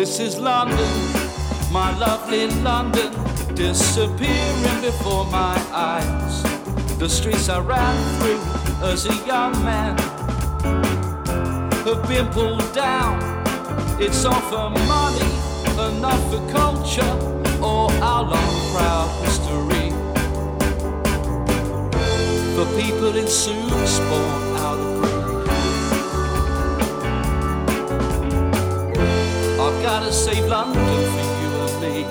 This is London, my lovely London, disappearing before my eyes. The streets I ran through as a young man have been pulled down. It's all for money, enough for culture, or our long proud history. For people in suits born Gotta save London for you and me.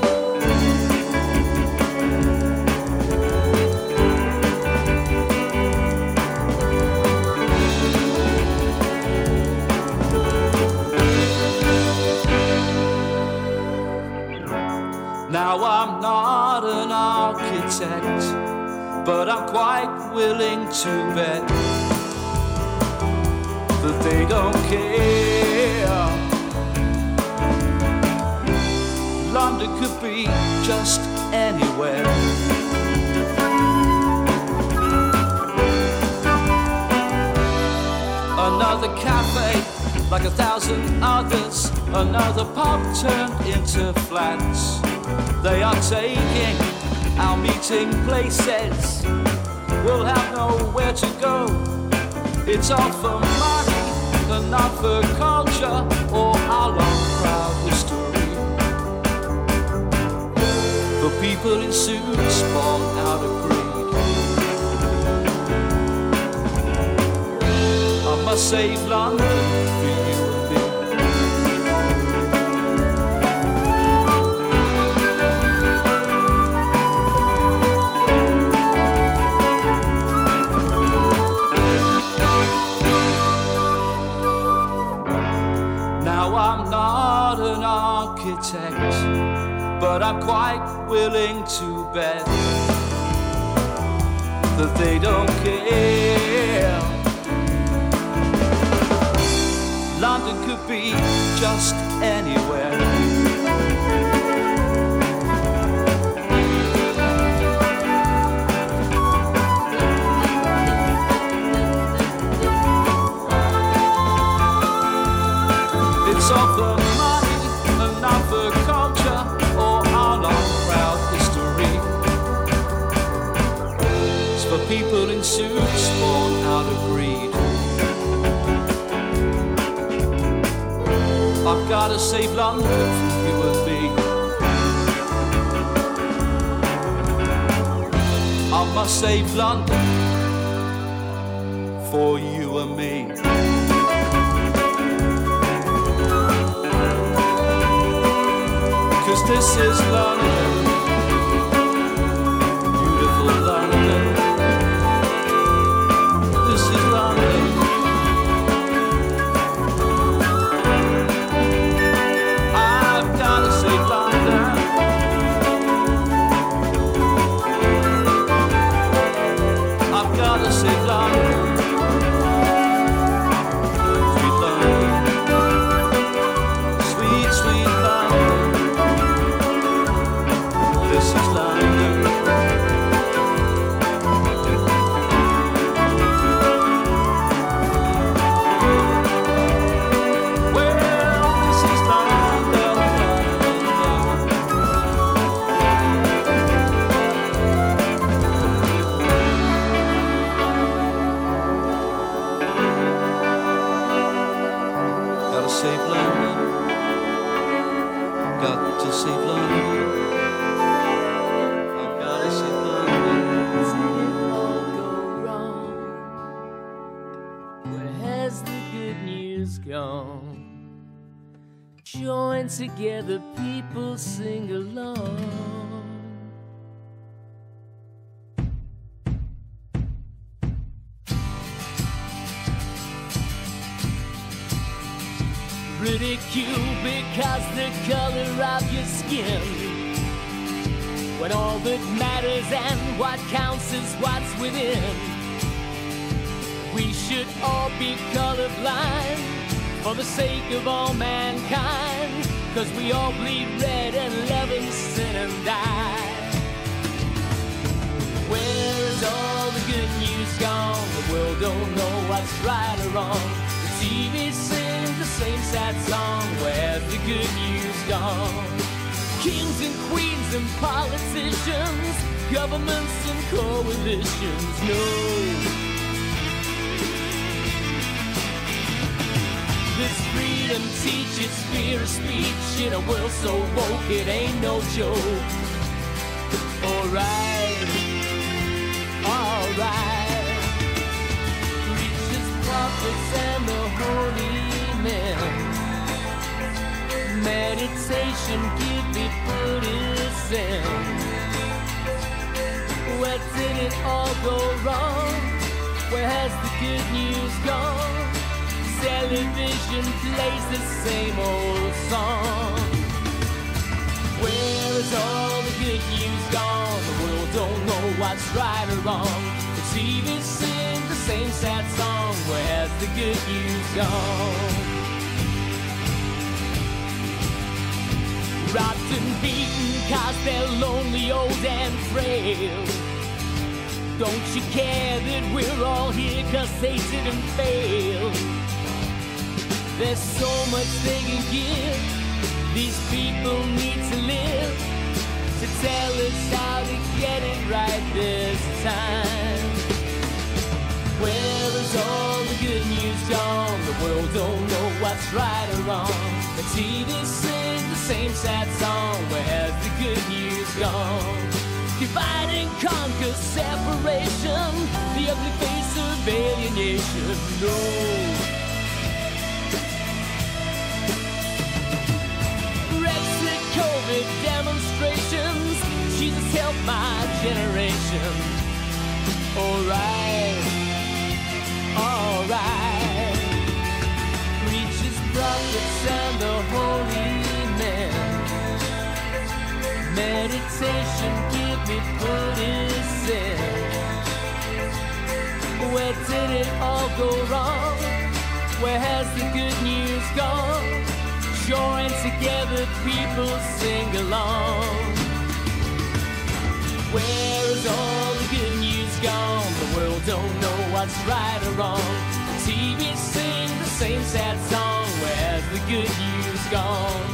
Now I'm not an architect, but I'm quite willing to bet that they don't care. London could be just anywhere. Another cafe, like a thousand others. Another pub turned into flats. They are taking our meeting places. We'll have nowhere to go. It's all for money, and not for culture or our long proud For people in suits born out of greed. I must save London for you and me. Now I'm not an architect, but I'm quite willing to bet that they don't care. London could be just anywhere. I've gotta save London you and me. I must save London for you and me. Cause this is London, meditation give me Buddhism. Where did it all go wrong? Where has the good news gone? Television plays the same old song. Where is all the good news gone? The world don't know what's right or wrong. The TV sings the same sad song. Where has the good news gone? Rocked and beaten cause they're lonely, old and frail. Don't you care that we're all here cause they didn't fail? There's so much they can give. These people need to live to tell us how to get it right this time. Where is all the good news gone? The world don't know what's right or wrong. The TV sings the same sad song. Where's the good news gone? Divide and conquer separation, the ugly face of alienation. No. Brexit, COVID demonstrations, Jesus help my generation. Alright, alright. Preachers, prophets, and the holy men. Meditation, give me Buddhism. Where did it all go wrong? Where has the good news gone? Join together, people sing along. Where is all the good news gone? The world don't know what's right or wrong. The TV sings the same sad song. Where's the good news gone?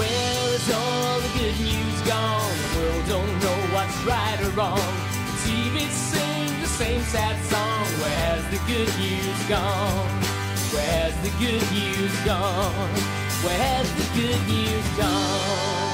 Where is all the good news gone? The world don't know what's right or wrong. The TV sings the same sad song. Where's the good news gone? Where's the good news gone? Where's the good news gone?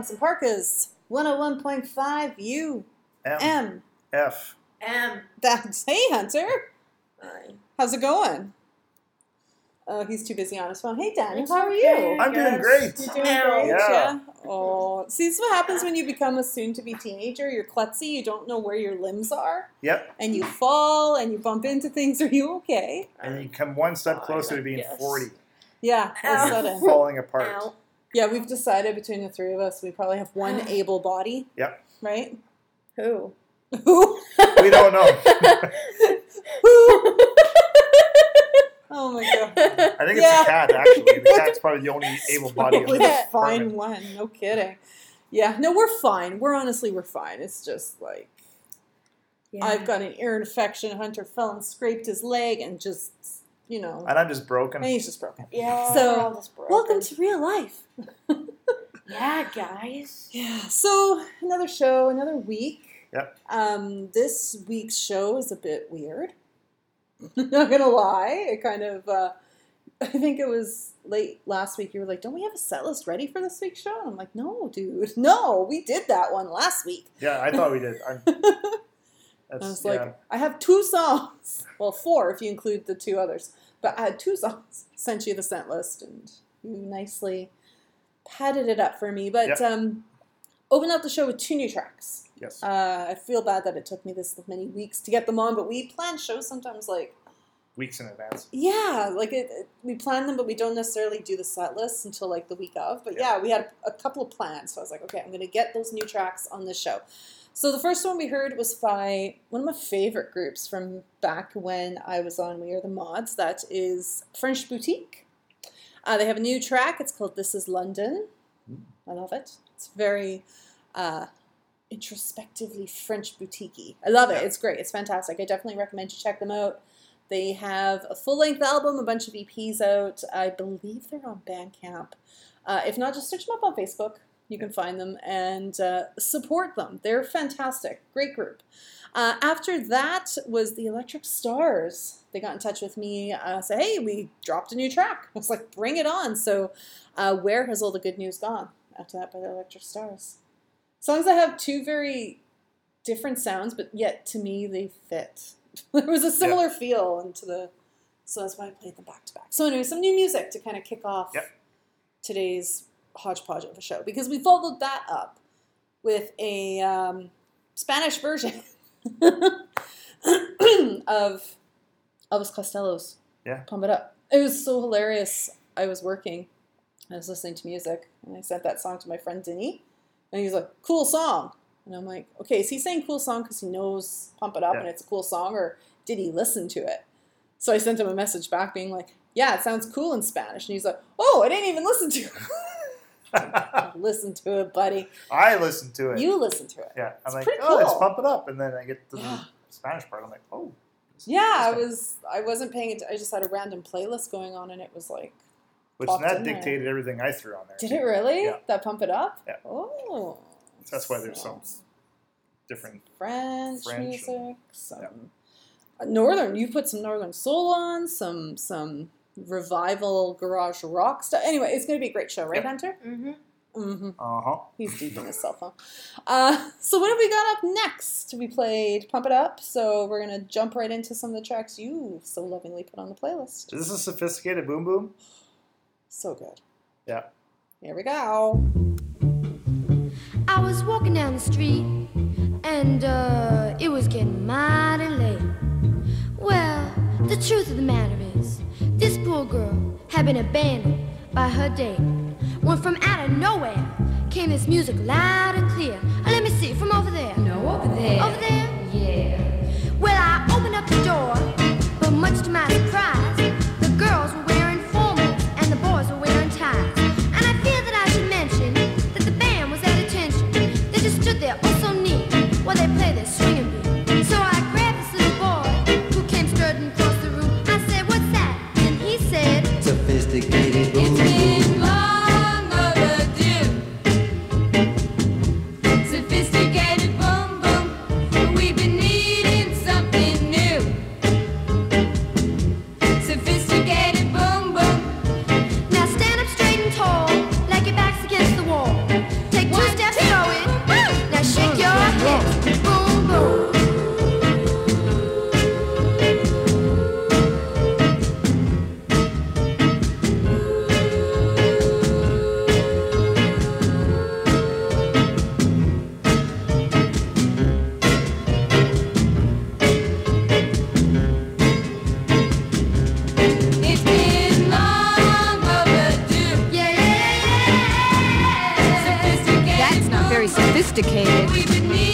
Welcome to Punks in Parkas 101.5 U M M. F. M. That's hey Hunter, Hi. how's it going? Oh, he's too busy on his phone. Hey Daniel, how are okay. you? I'm doing great. You're doing great, Yeah. yeah. Oh, see, this is what happens when you become a soon-to-be teenager. You're klutzy. You don't know where your limbs are, Yep. and you fall and you bump into things. Are you okay? And you come one step Fine, closer to being guess. 40, Yeah, all of a sudden. falling apart. Ow. Yeah, we've decided between the three of us, we probably have one able body. Yep. Right? Who? Who? We don't know. Who? oh my god. I think it's Yeah. a cat, actually. The cat's probably the only able body in Probably the the fine apartment. one. No kidding. Yeah, no, we're fine. We're honestly we're fine. It's just like Yeah. I've got an ear infection. Hunter fell and scraped his leg, and just you know, And I'm just broken. and he's just broken. Yeah. So, we're all just broken. Welcome to real life. Yeah, guys. Yeah. So another show, another week. Yep. Um, this week's show is a bit weird. Not gonna lie, it kind of. Uh, I think it was late last week. You were like, "Don't we have a set list ready for this week's show?" And I'm like, "No, dude, no, we did that one last week." Yeah, I thought we did. I'm, that's, I was yeah. like, I have two songs. Well, four if you include the two others. But I had two songs. Sent you the scent list, and you nicely padded it up for me. But Yep. um, opened up the show with two new tracks. yes. Uh, I feel bad that it took me this many weeks to get them on, but we plan shows sometimes like Weeks in advance. yeah, like it, it- we plan them, but we don't necessarily do the set list until like the week of. But yeah, we had a couple of plans, so I was like, okay, I'm gonna get those new tracks on this show. So the first one we heard was by one of my favorite groups from back when I was on We Are the Mods. That is French Boutik. Uh, they have a new track. It's called This Is London. I love it. It's very uh, introspectively French Boutik I love it. It's great. It's fantastic. I definitely recommend you check them out. They have a full length album, a bunch of EPs out. I believe they're on Bandcamp. Uh, if not, just search them up on Facebook. You can find them and uh, support them. They're fantastic. Great group. Uh, after that was the Electric Stars. They got in touch with me, uh, said, "Hey, we dropped a new track." I was like, "Bring it on!" So, uh, where has all the good news gone? After that, by the Electric Stars. Songs that have two very different sounds, but yet to me they fit. there was a similar feel into the, so that's why I played them back to back. So anyway, some new music to kind of kick off Yep. today's hodgepodge of a show because we followed that up with a um, Spanish version of Elvis Costello's Yeah. "Pump It Up." It was so hilarious. I was working, I was listening to music, and I sent that song to my friend Denny, and he's like, "Cool song," and I'm like, "Okay, is he saying cool song because he knows Pump It Up Yeah. and it's a cool song, or did he listen to it?" So I sent him a message back being like, "Yeah, it sounds cool in Spanish," and he's like, "Oh, I didn't even listen to it." listen to it, buddy. I listen to it. You listen to it. yeah. I'm It's like, oh, let's pump it up. And then I get to Yeah. the Spanish part. I'm like, oh. Yeah, I was. I wasn't paying it. I just had a random playlist going on, and it was like, Which that in there. dictated everything I threw on there. did it really? Yeah. That pump it up? Yeah. Oh. That's why there's So, some different. French, French and- music, some uh, northern. You put some northern soul on, some some revival garage rock stuff. Anyway, it's going to be a great show, right, Yep. Hunter? Mm-hmm. Mm-hmm. Uh huh. He's deep in his cell phone. Uh, so what have we got up next? We played Pump It Up, so we're gonna jump right into some of the tracks you so lovingly put on the playlist. This is this a sophisticated boom boom? So good. Yeah. Here we go. I was walking down the street and uh, it was getting mighty late. Well, the truth of the matter is, this poor girl had been abandoned by her date. When from out of nowhere came this music loud and clear. Uh, let me see, from over there. No, over there. Over there? Yeah. Well, I opened up the door, but much to my surprise, sophisticated.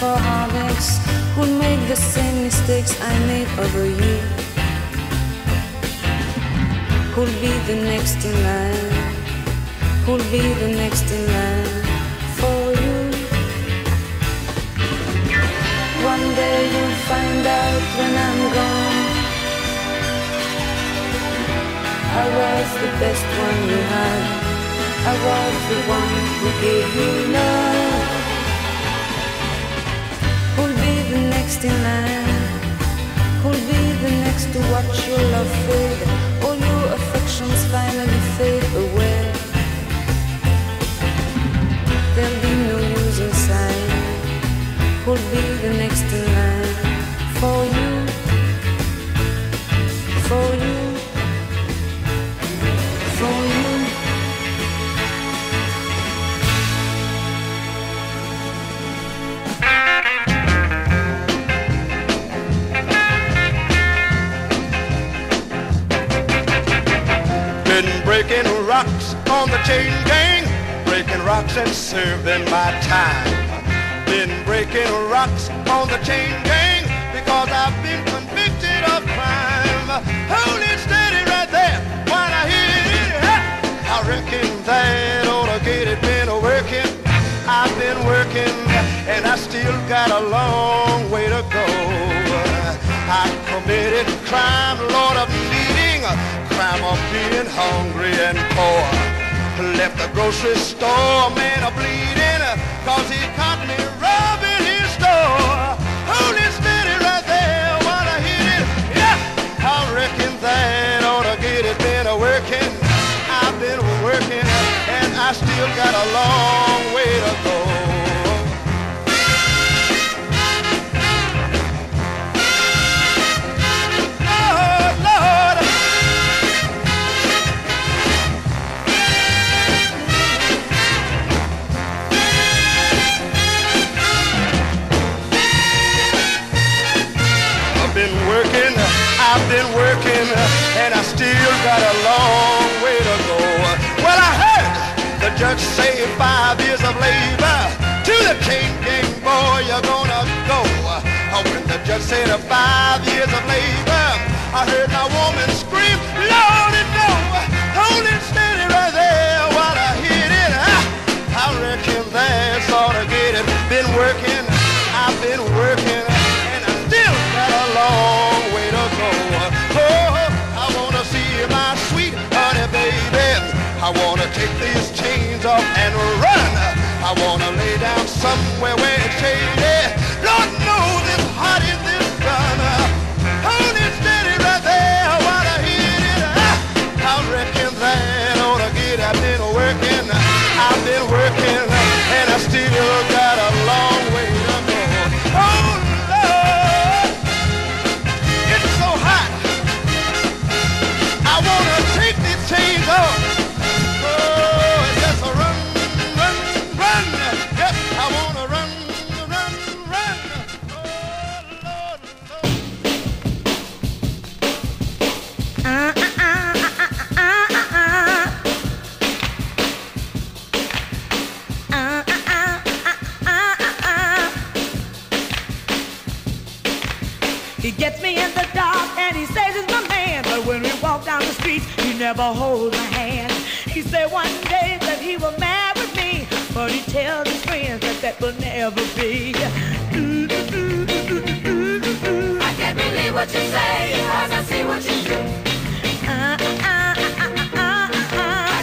For alcoholics who make the same mistakes I made over you. Who'll be the next in line? Who'll be the next in line for you? One day you'll find out when I'm gone. I was the best one you had. I was the one who gave you love. next in line Who'll be the next to watch your love fade All your affections finally fade away. There'll be no use in Who'll be the next in line. For you. For you. chain gang, breaking rocks and serving my time. Been breaking rocks on the chain gang because I've been convicted of crime. Hold it steady right there while I hit it. I reckon that ought to get it been working. I've been working and I still got a long way to go. I committed crime, Lord of needing, crime of being hungry and poor. Left the grocery store, man, a bleeding, cause he caught me robbing his store. Holy Spirit right there, while I hit it, yeah, I reckon that ought to get it, been a working. I've been working, and I still got a long working, and I still got a long way to go. Well, I heard the judge say five years of labor to the chain gang boy, you're gonna go. Oh, When the judge said five years of labor, I heard my woman I wanna lay down somewhere where it's shady. Gets me in the dark and he says he's my man. But when we walk down the street, he never holds my hand. He said one day that he will marry me, but he tells his friends that that will never be. I can't believe what you say, cause I see what you do. I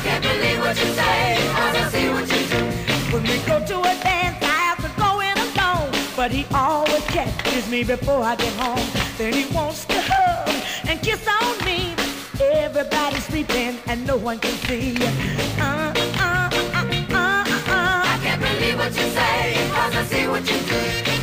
can't believe what you say, cause I see what you do. When we go to a But he always catches me before I get home. Then he wants to hug and kiss on me. Everybody's sleeping and no one can see. Uh, uh, uh, uh, uh, uh. I can't believe what you say, cause I see what you do.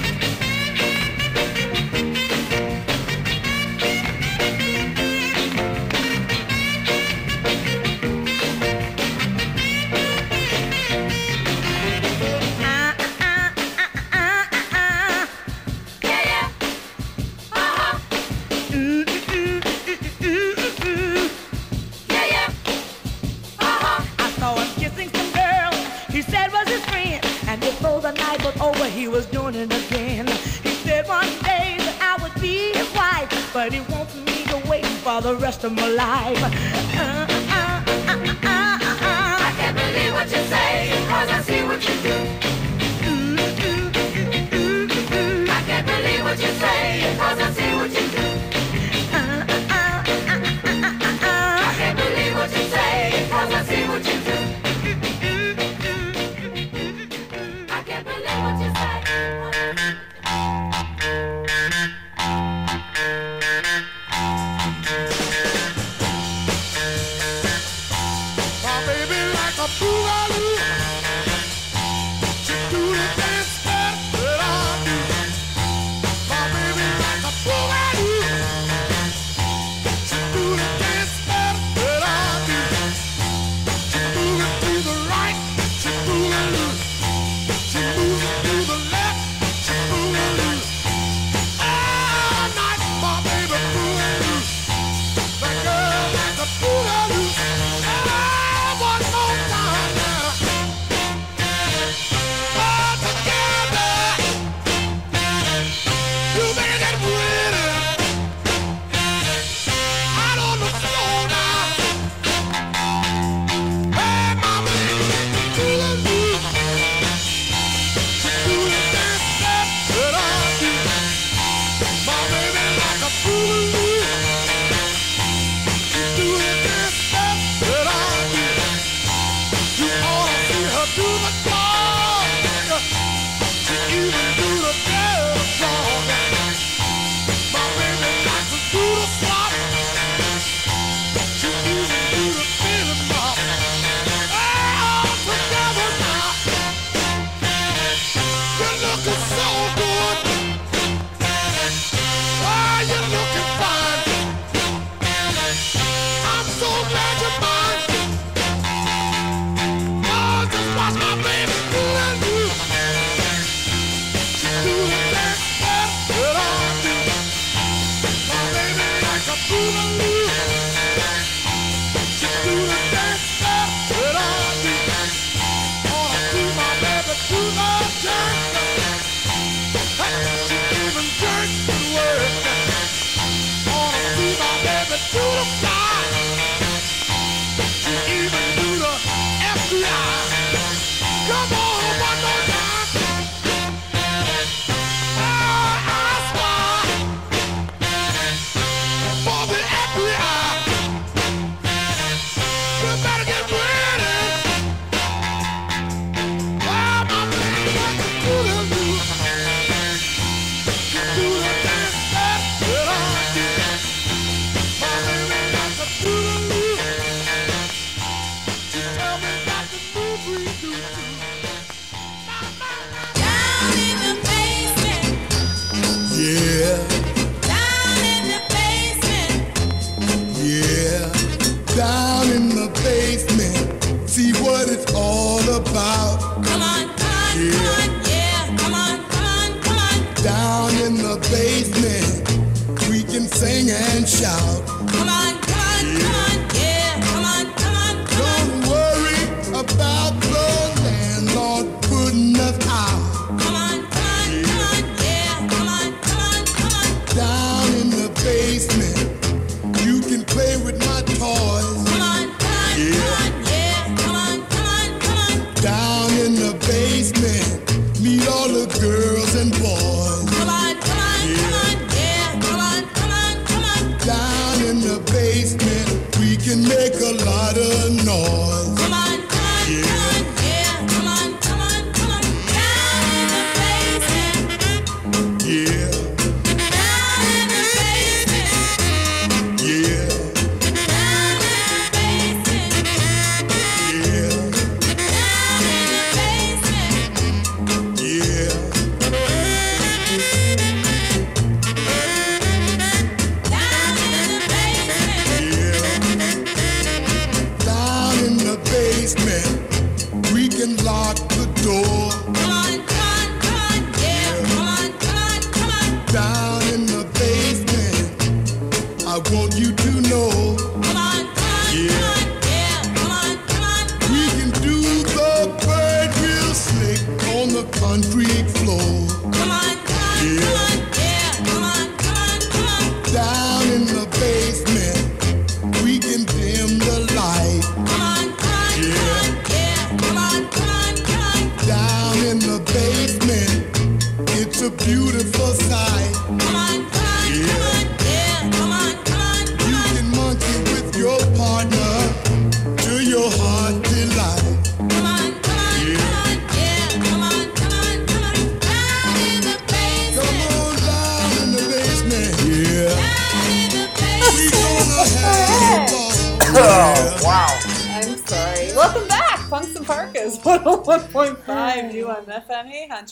For the like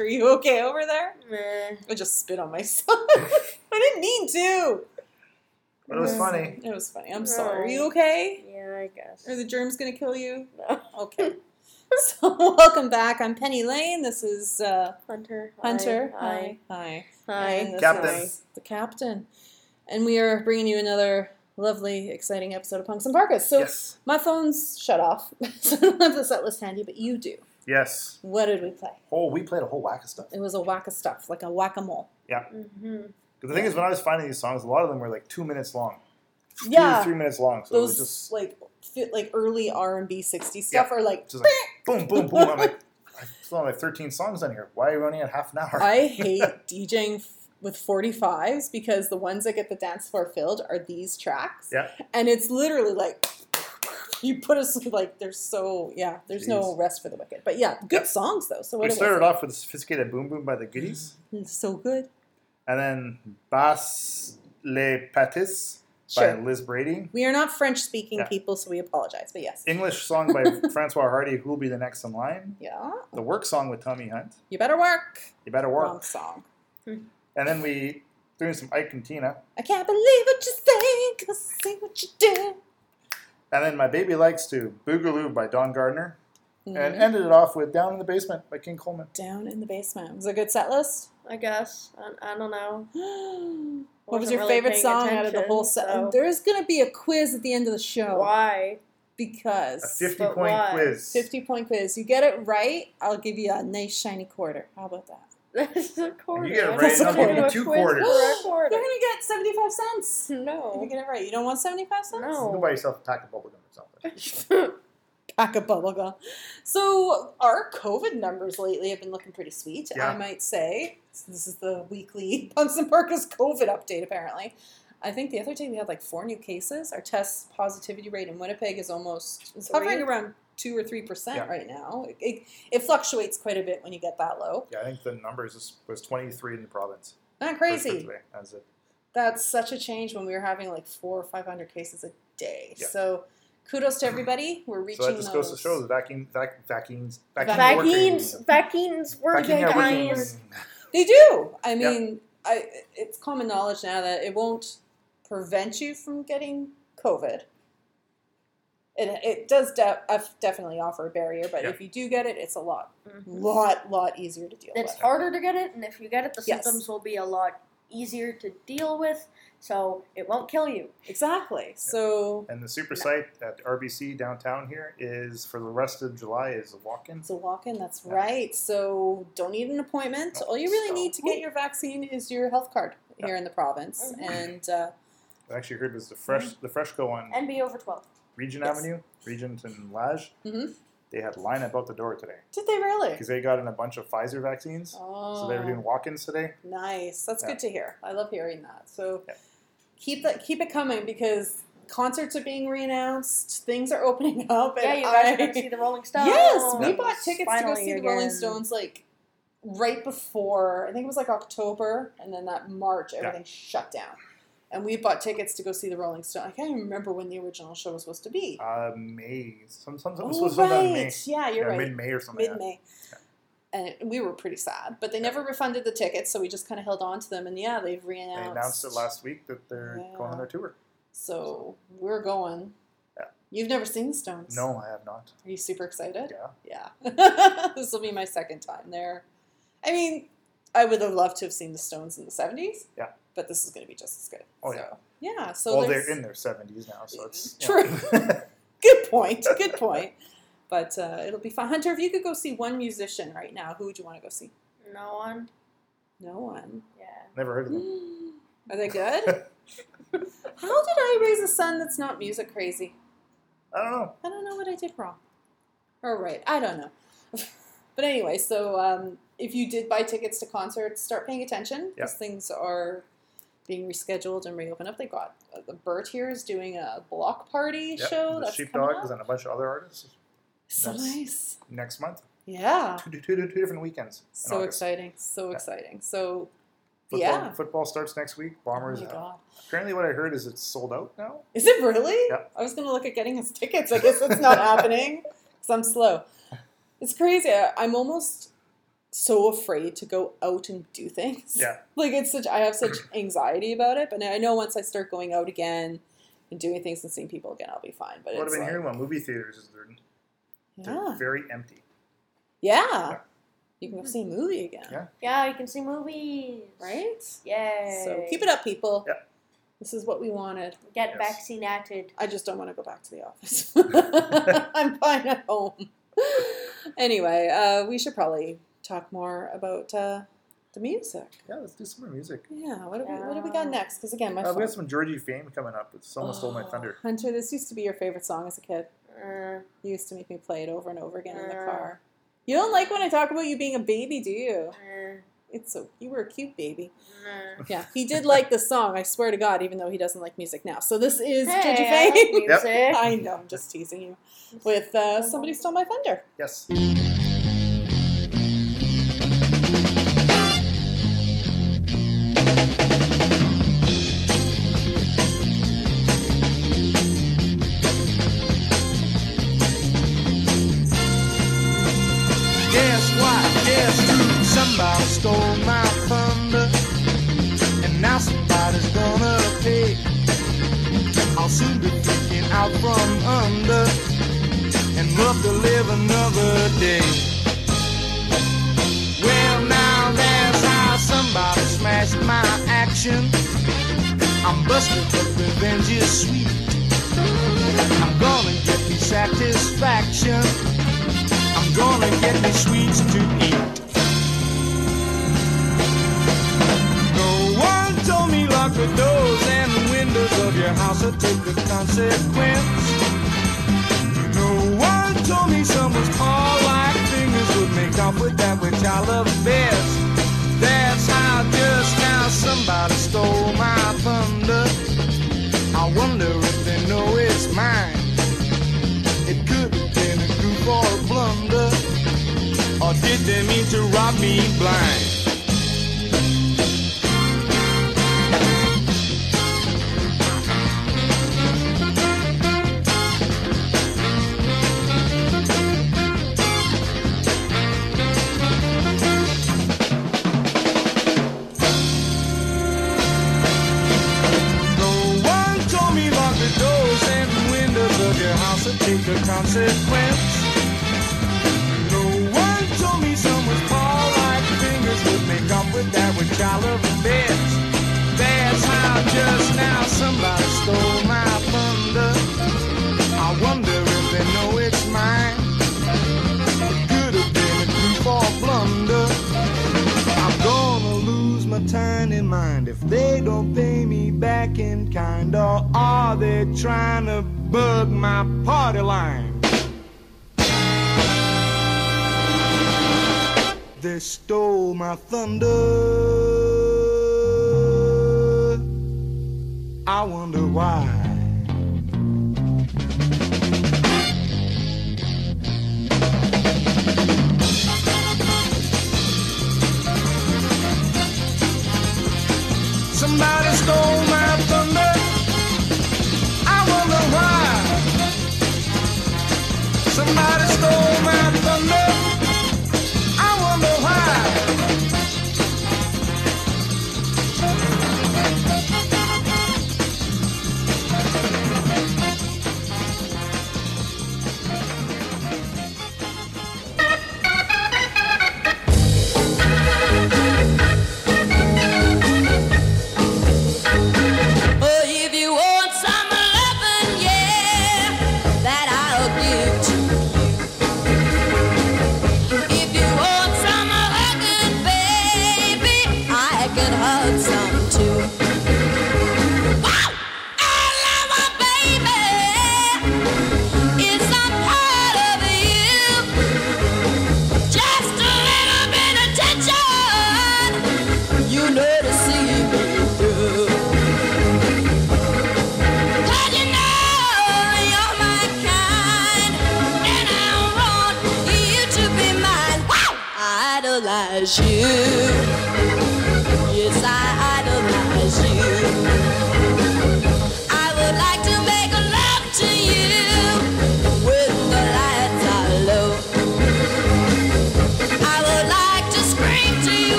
UMFM. Hey, Hunter, you okay over there? Meh. I just spit on myself. I didn't mean to. But it was funny. It was funny. I'm sorry. Are you okay? Yeah, I guess. Are the germs gonna kill you? No. Okay. so welcome back. I'm Penny Lane. This is uh, Hunter. Hunter. Hi. Hi. Hi. And this Captain. the captain. And we are bringing you another lovely, exciting episode of Punks in Parkas. So Yes. my phone's shut off, so I don't have the set list handy, but you do. Yes. What did we play? Oh, we played a whole whack of stuff. It was a whack of stuff, like a whack a mole. Mm-hmm. But the thing is, when I was finding these songs, a lot of them were like two minutes long, Yeah, or three minutes long. So it those was just, like fit like early R and B '60s stuff Yeah. are like. just like boom, boom, boom. I'm like, I still have like 13 songs on here. Why are you running at half an hour? I hate DJing with 45s because the ones that get the dance floor filled are these tracks. Yeah. And it's literally like you put us like there's so yeah, there's no rest for the wicked. But yeah, good songs though. So what we started off with Sophisticated Boom Boom by the Goodies, it's so good. and then Bass Les Patis Sure. by Liz Brady. We are not French speaking Yeah. people, so we apologize. But yes. English song by Francois Hardy, Who'll Be the Next in Line. Yeah. The Work song with Tommy Hunt. You better work. You better Wrong work. song. Hmm. And then we doing some Ike and Tina. I can't believe what you think, I see what you do. And then My Baby Likes to Boogaloo by Don Gardner. And Mhm. ended it off with Down in the Basement by King Coleman. Down in the basement. Was it a good set list? I guess. I, I don't know. what was your really favorite song out of the whole set? so- There's going to be a quiz at the end of the show. Why? Because A 50 point why? quiz. 50 point quiz. You get it right, I'll give you a nice shiny quarter. How about that? That's a quarter. You get it I right, don't it's not wanna gonna do a two quiz quarters. for a You're gonna get seventy-five cents. If you No. get it right, you don't want seventy-five cents. You No. can buy yourself a pack of bubblegum or something. Pack of bubblegum. So our COVID numbers lately have been looking pretty sweet, Yeah. I might say. This is the weekly Punks in Parkas COVID update, apparently. I think the other day we had like four new cases. Our test positivity rate in Winnipeg is almost it's hovering around two or three percent Yeah. right now. It, it, it fluctuates quite a bit when you get that low. Yeah, I think the numbers was 23 in the province. Not crazy. as it. That's such a change when we were having like four or five hundred cases a day. Yeah. So kudos to everybody. We're reaching So that just those. goes to show the vaccine, vac, vaccines, vaccines, Vaccines, working. vaccines work, Vaccine are working. guys. They do. I Yeah. mean, I, it's common knowledge now that it won't prevent you from getting COVID. It, it does de- eff- definitely offer a barrier, but Yeah. if you do get it, it's a lot, Mhm. lot, lot easier to deal with. It's with. harder to get it, and if you get it, the Yes. symptoms will be a lot easier to deal with, so it won't kill you. Exactly. So And the super site at RBC downtown here is for the rest of July is a walk-in. it's a walk-in. That's Yeah. right. So don't need an appointment. No, All you really so- need to get your vaccine is your health card Yeah. here in the province, Mhm. and uh, I actually heard was the fresh the fresh go on And be over 12. Regent Yes. Avenue, Regent and Lage. Mhm. They had line up out the door today did they really? because they got in a bunch of Pfizer vaccines. Oh, So they were doing walk-ins today. Nice. That's Yeah. good to hear. I love hearing that. So Yeah. keep that keep it coming because concerts are being reannounced. Things are opening up. Yeah, and you guys I, are going to see the Rolling Stones. Yes, we Yeah. bought tickets to go Finally see the Rolling. Stones like right before I think it was like October, and then that March everything shut down. And we bought tickets to go see the Rolling Stones. I can't even remember when the original show was supposed to be. Uh, May. Some some some oh, in May. right. Yeah, you're right. Mid May or something. mid May. And we were pretty sad, but they never refunded the tickets, so we just kind of held on to them. And yeah, they've reannounced. They announced it last week that they're going on their tour. So we're going. Yeah. You've never seen the Stones? No, I have not. Are you super excited? Yeah. Yeah. this will be my second time there. I mean, I would have loved to have seen the Stones in the 70s. Yeah. But this is going to be just as good. Oh, so, yeah. yeah. So well, they're in their seventies now, so it's True. know. Good point. Good point. But uh, it'll be fun. Hunter, if you could go see one musician right now, who would you want to go see? No one. No one. Yeah. Never heard of them. Are they good? How did I raise a son that's not music crazy? I don't know. I don't know what I did wrong. Or right. I don't know. but anyway, so um, if you did buy tickets to concerts, start paying attention because Yeah. things are being rescheduled and reopened up. They got uh, the Burt here is doing a block party Yep, show. the that's Sheepdogs coming and a bunch of other artists So nice. next month. Yeah. Two, two, two, two different weekends. So exciting. So Yeah. exciting. So Football, yeah. Football starts next week. Bombers Oh my uh, god. apparently, what I heard is it's sold out now. Is it really? Yeah. I was going to look at getting his tickets. I guess it's not happening because I'm slow. It's crazy. I'm almost so afraid to go out and do things. Yeah. Like it's such. I have such anxiety about it, but I know once I start going out again and doing things and seeing people again, I'll be fine. But what I've it's been like, hearing about movie theaters is they're, they're yeah, very empty. yeah. You can go see a movie again, Yeah. Yeah, you can see movies. right? Yay. So keep it up, people. Yeah. This is what we wanted. Get Yes. vaccinated. I just don't want to go back to the office. I'm fine at home. anyway, uh, we should probably talk more about uh, the music. Yeah, let's do some more music. Yeah, what do we what do we got next? Because again, my Uh, we phone- have some Georgie Fame coming up. It's Someone Stole My Oh, Thunder. Hunter, this used to be your favorite song as a kid. Uh, You used to make me play it over and over again in the Uh. car. You don't like when I talk about you being a baby, do you? uh, It's so you were a cute baby. uh. Yeah, he did like the song. I swear to God, even though he doesn't like music now. So this is Hey, Georgie I like Faye. music. I know, I'm just teasing you. With uh, somebody stole my thunder. Yes. Well, now that's how somebody smashed my action. I'm busted, but revenge is sweet. I'm gonna get me satisfaction. I'm gonna get me sweets to eat. No one told me lock the doors and windows of your house or take the consequence told me someone's paw like fingers would make up with that which I love best. That's how just now somebody stole my thunder. I wonder if they know it's mine. It could have been a goof or a blunder. Or did they mean to rob me blind? a tiny mind if they don't pay me back in kind? Or are they trying to bug my party line? They stole my thunder. I wonder why. cornerstone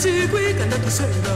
只会感到多脆。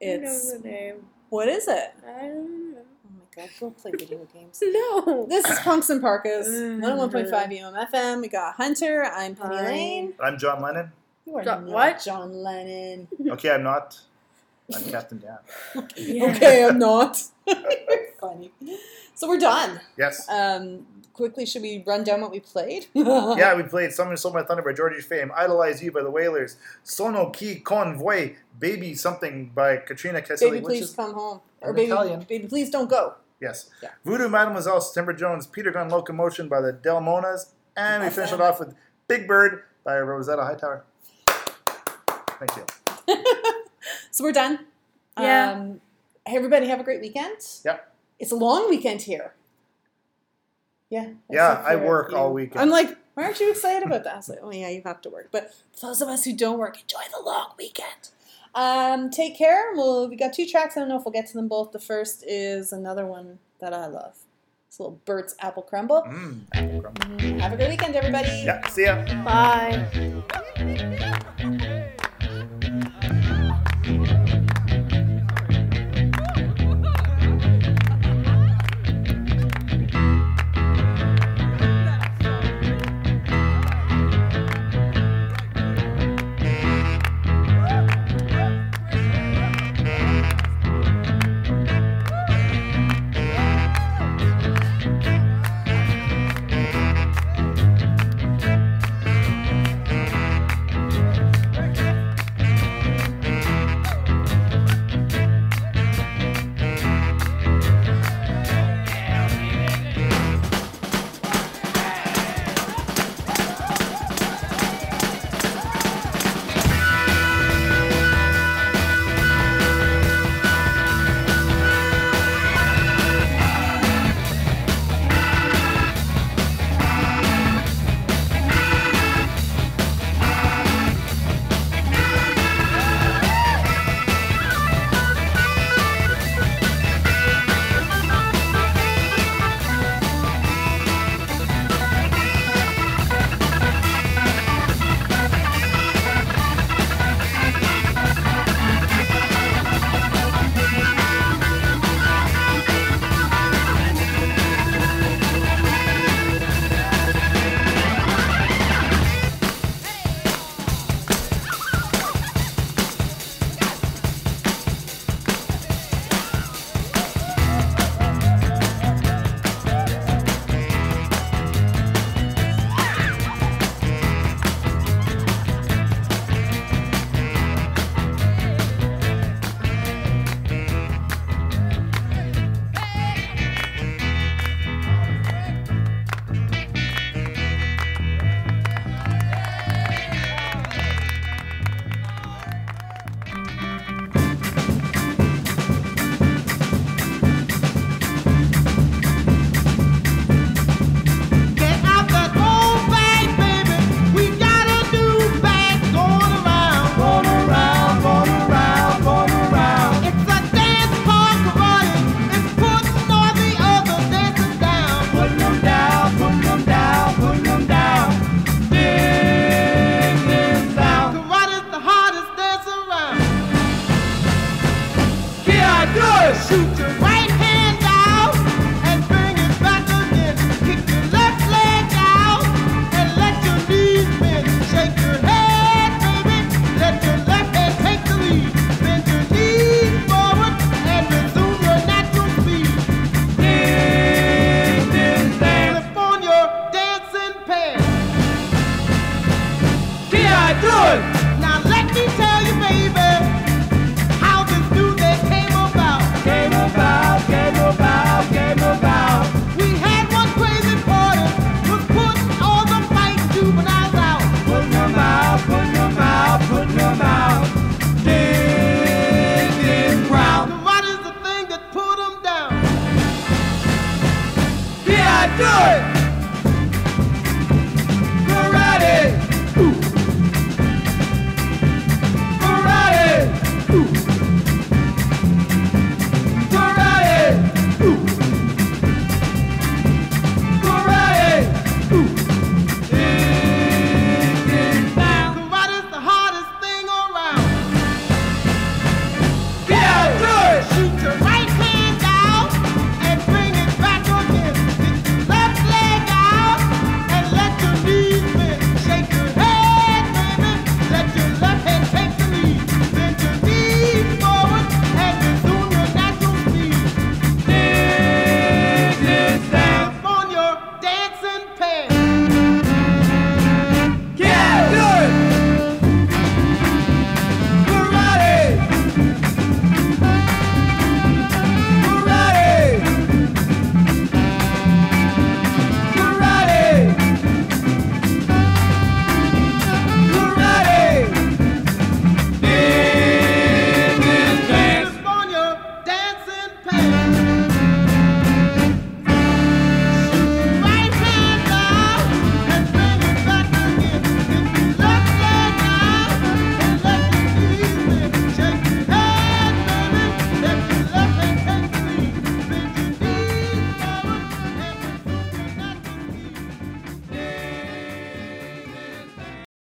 It's know the name. what is it? I don't know. Oh my god, go play video games. No. This is Punks in Parkas, Mm. 101.5 UM FM. We got Hunter. I'm Penny Hi. Lane. I'm John Lennon. You are Jo- not what? John Lennon. Okay, I'm not. I'm Captain Dan. Okay, I'm not. Funny. So we're done. Yes. Um, quickly, should we run down what we played? Yeah, we played Someone Stole My Thunder by Georgie Fame, Idolize You by the Wailers, Sono Ki Convoy, Baby Something by Katrina Caselli, Baby, which please is, come home. Or baby, Italian. baby, please don't go. yes. Yeah. Voodoo Mademoiselle, September Jones, Peter Gunn Locomotion by the Delmonas, and we finish it off with Big Bird by Rosetta Hightower. Thank you. So we're done. Yeah. Um, hey, everybody, have a great weekend. Yep. It's a long weekend here. Yeah. Yeah, I work you. all weekend. I'm like, why aren't you excited about that? I was like, oh yeah, you have to work. But for those of us who don't work, enjoy the long weekend. Um, take care. Well, we got two tracks. I don't know if we'll get to them both. The first is another one that I love. It's a little Burt's Apple Crumble. Mm, apple crumble. Have a good weekend, everybody. Yeah, see ya. Bye.